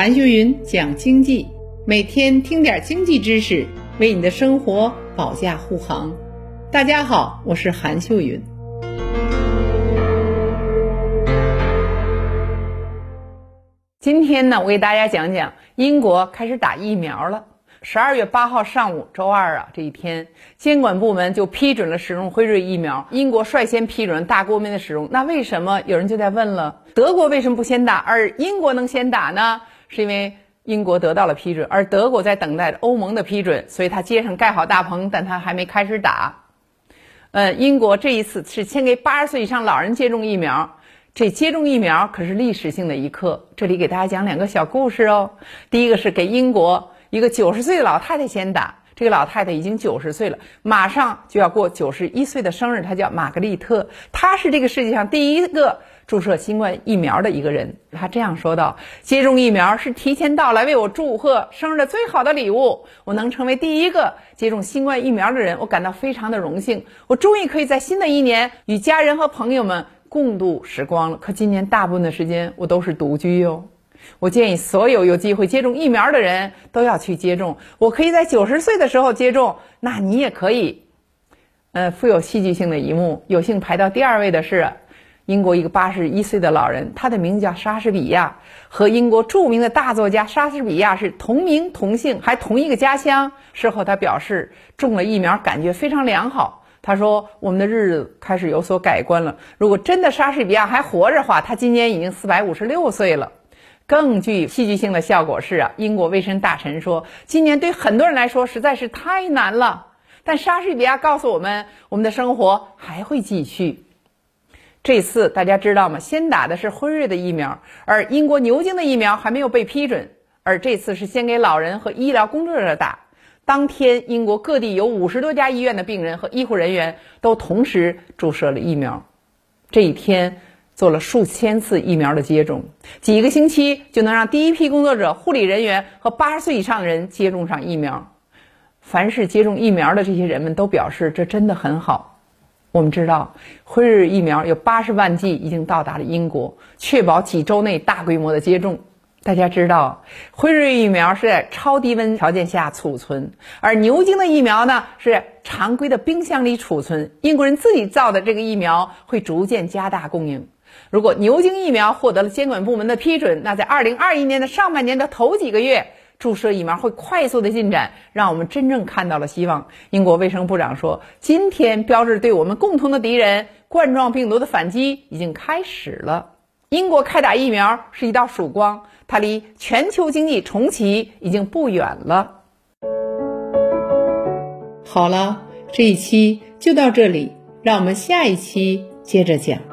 韩秀云讲经济，每天听点经济知识，为你的生活保驾护航。大家好，我是韩秀云。今天呢，我给大家讲讲英国开始打疫苗了。十二月八号上午，周二啊，这一天，监管部门就批准了使用辉瑞疫苗。英国率先批准大规模的使用。那为什么有人就在问了？德国为什么不先打，而英国能先打呢？是因为英国得到了批准，而德国在等待欧盟的批准，所以他街上盖好大棚，但他还没开始打。呃，英国这一次是先给八十岁以上老人接种疫苗，这接种疫苗可是历史性的一刻。这里给大家讲两个小故事哦。第一个是给英国。一个九十岁的老太太先打，这个老太太已经九十岁了，马上就要过九十一岁的生日。她叫玛格丽特，她是这个世界上第一个注射新冠疫苗的一个人。他这样说道：“接种疫苗是提前到来为我祝贺生日的最好的礼物。我能成为第一个接种新冠疫苗的人，我感到非常的荣幸。我终于可以在新的一年与家人和朋友们共度时光了。可今年大部分的时间我都是独居哟。”我建议所有有机会接种疫苗的人都要去接种。我可以在九十岁的时候接种，那你也可以。呃，富有戏剧性的一幕，有幸排到第二位的是英国一个八十一岁的老人，他的名字叫莎士比亚，和英国著名的大作家莎士比亚是同名同姓，还同一个家乡。事后他表示，中了疫苗感觉非常良好。他说：“我们的日子开始有所改观了。如果真的莎士比亚还活着的话，他今年已经四百五十六岁了。”更具戏剧性的效果是啊，英国卫生大臣说，今年对很多人来说实在是太难了。但莎士比亚告诉我们，我们的生活还会继续。这次大家知道吗？先打的是辉瑞的疫苗，而英国牛津的疫苗还没有被批准。而这次是先给老人和医疗工作者打。当天，英国各地有五十多家医院的病人和医护人员都同时注射了疫苗。这一天。做了数千次疫苗的接种，几个星期就能让第一批工作者、护理人员和八十岁以上的人接种上疫苗。凡是接种疫苗的这些人们都表示，这真的很好。我们知道，辉瑞疫苗有八十万剂已经到达了英国，确保几周内大规模的接种。大家知道，辉瑞疫苗是在超低温条件下储存，而牛津的疫苗呢是常规的冰箱里储存。英国人自己造的这个疫苗会逐渐加大供应。如果牛津疫苗获得了监管部门的批准，那在二零二一年的上半年的头几个月，注射疫苗会快速的进展，让我们真正看到了希望。英国卫生部长说：“今天标志对我们共同的敌人冠状病毒的反击已经开始了。英国开打疫苗是一道曙光，它离全球经济重启已经不远了。”好了，这一期就到这里，让我们下一期接着讲。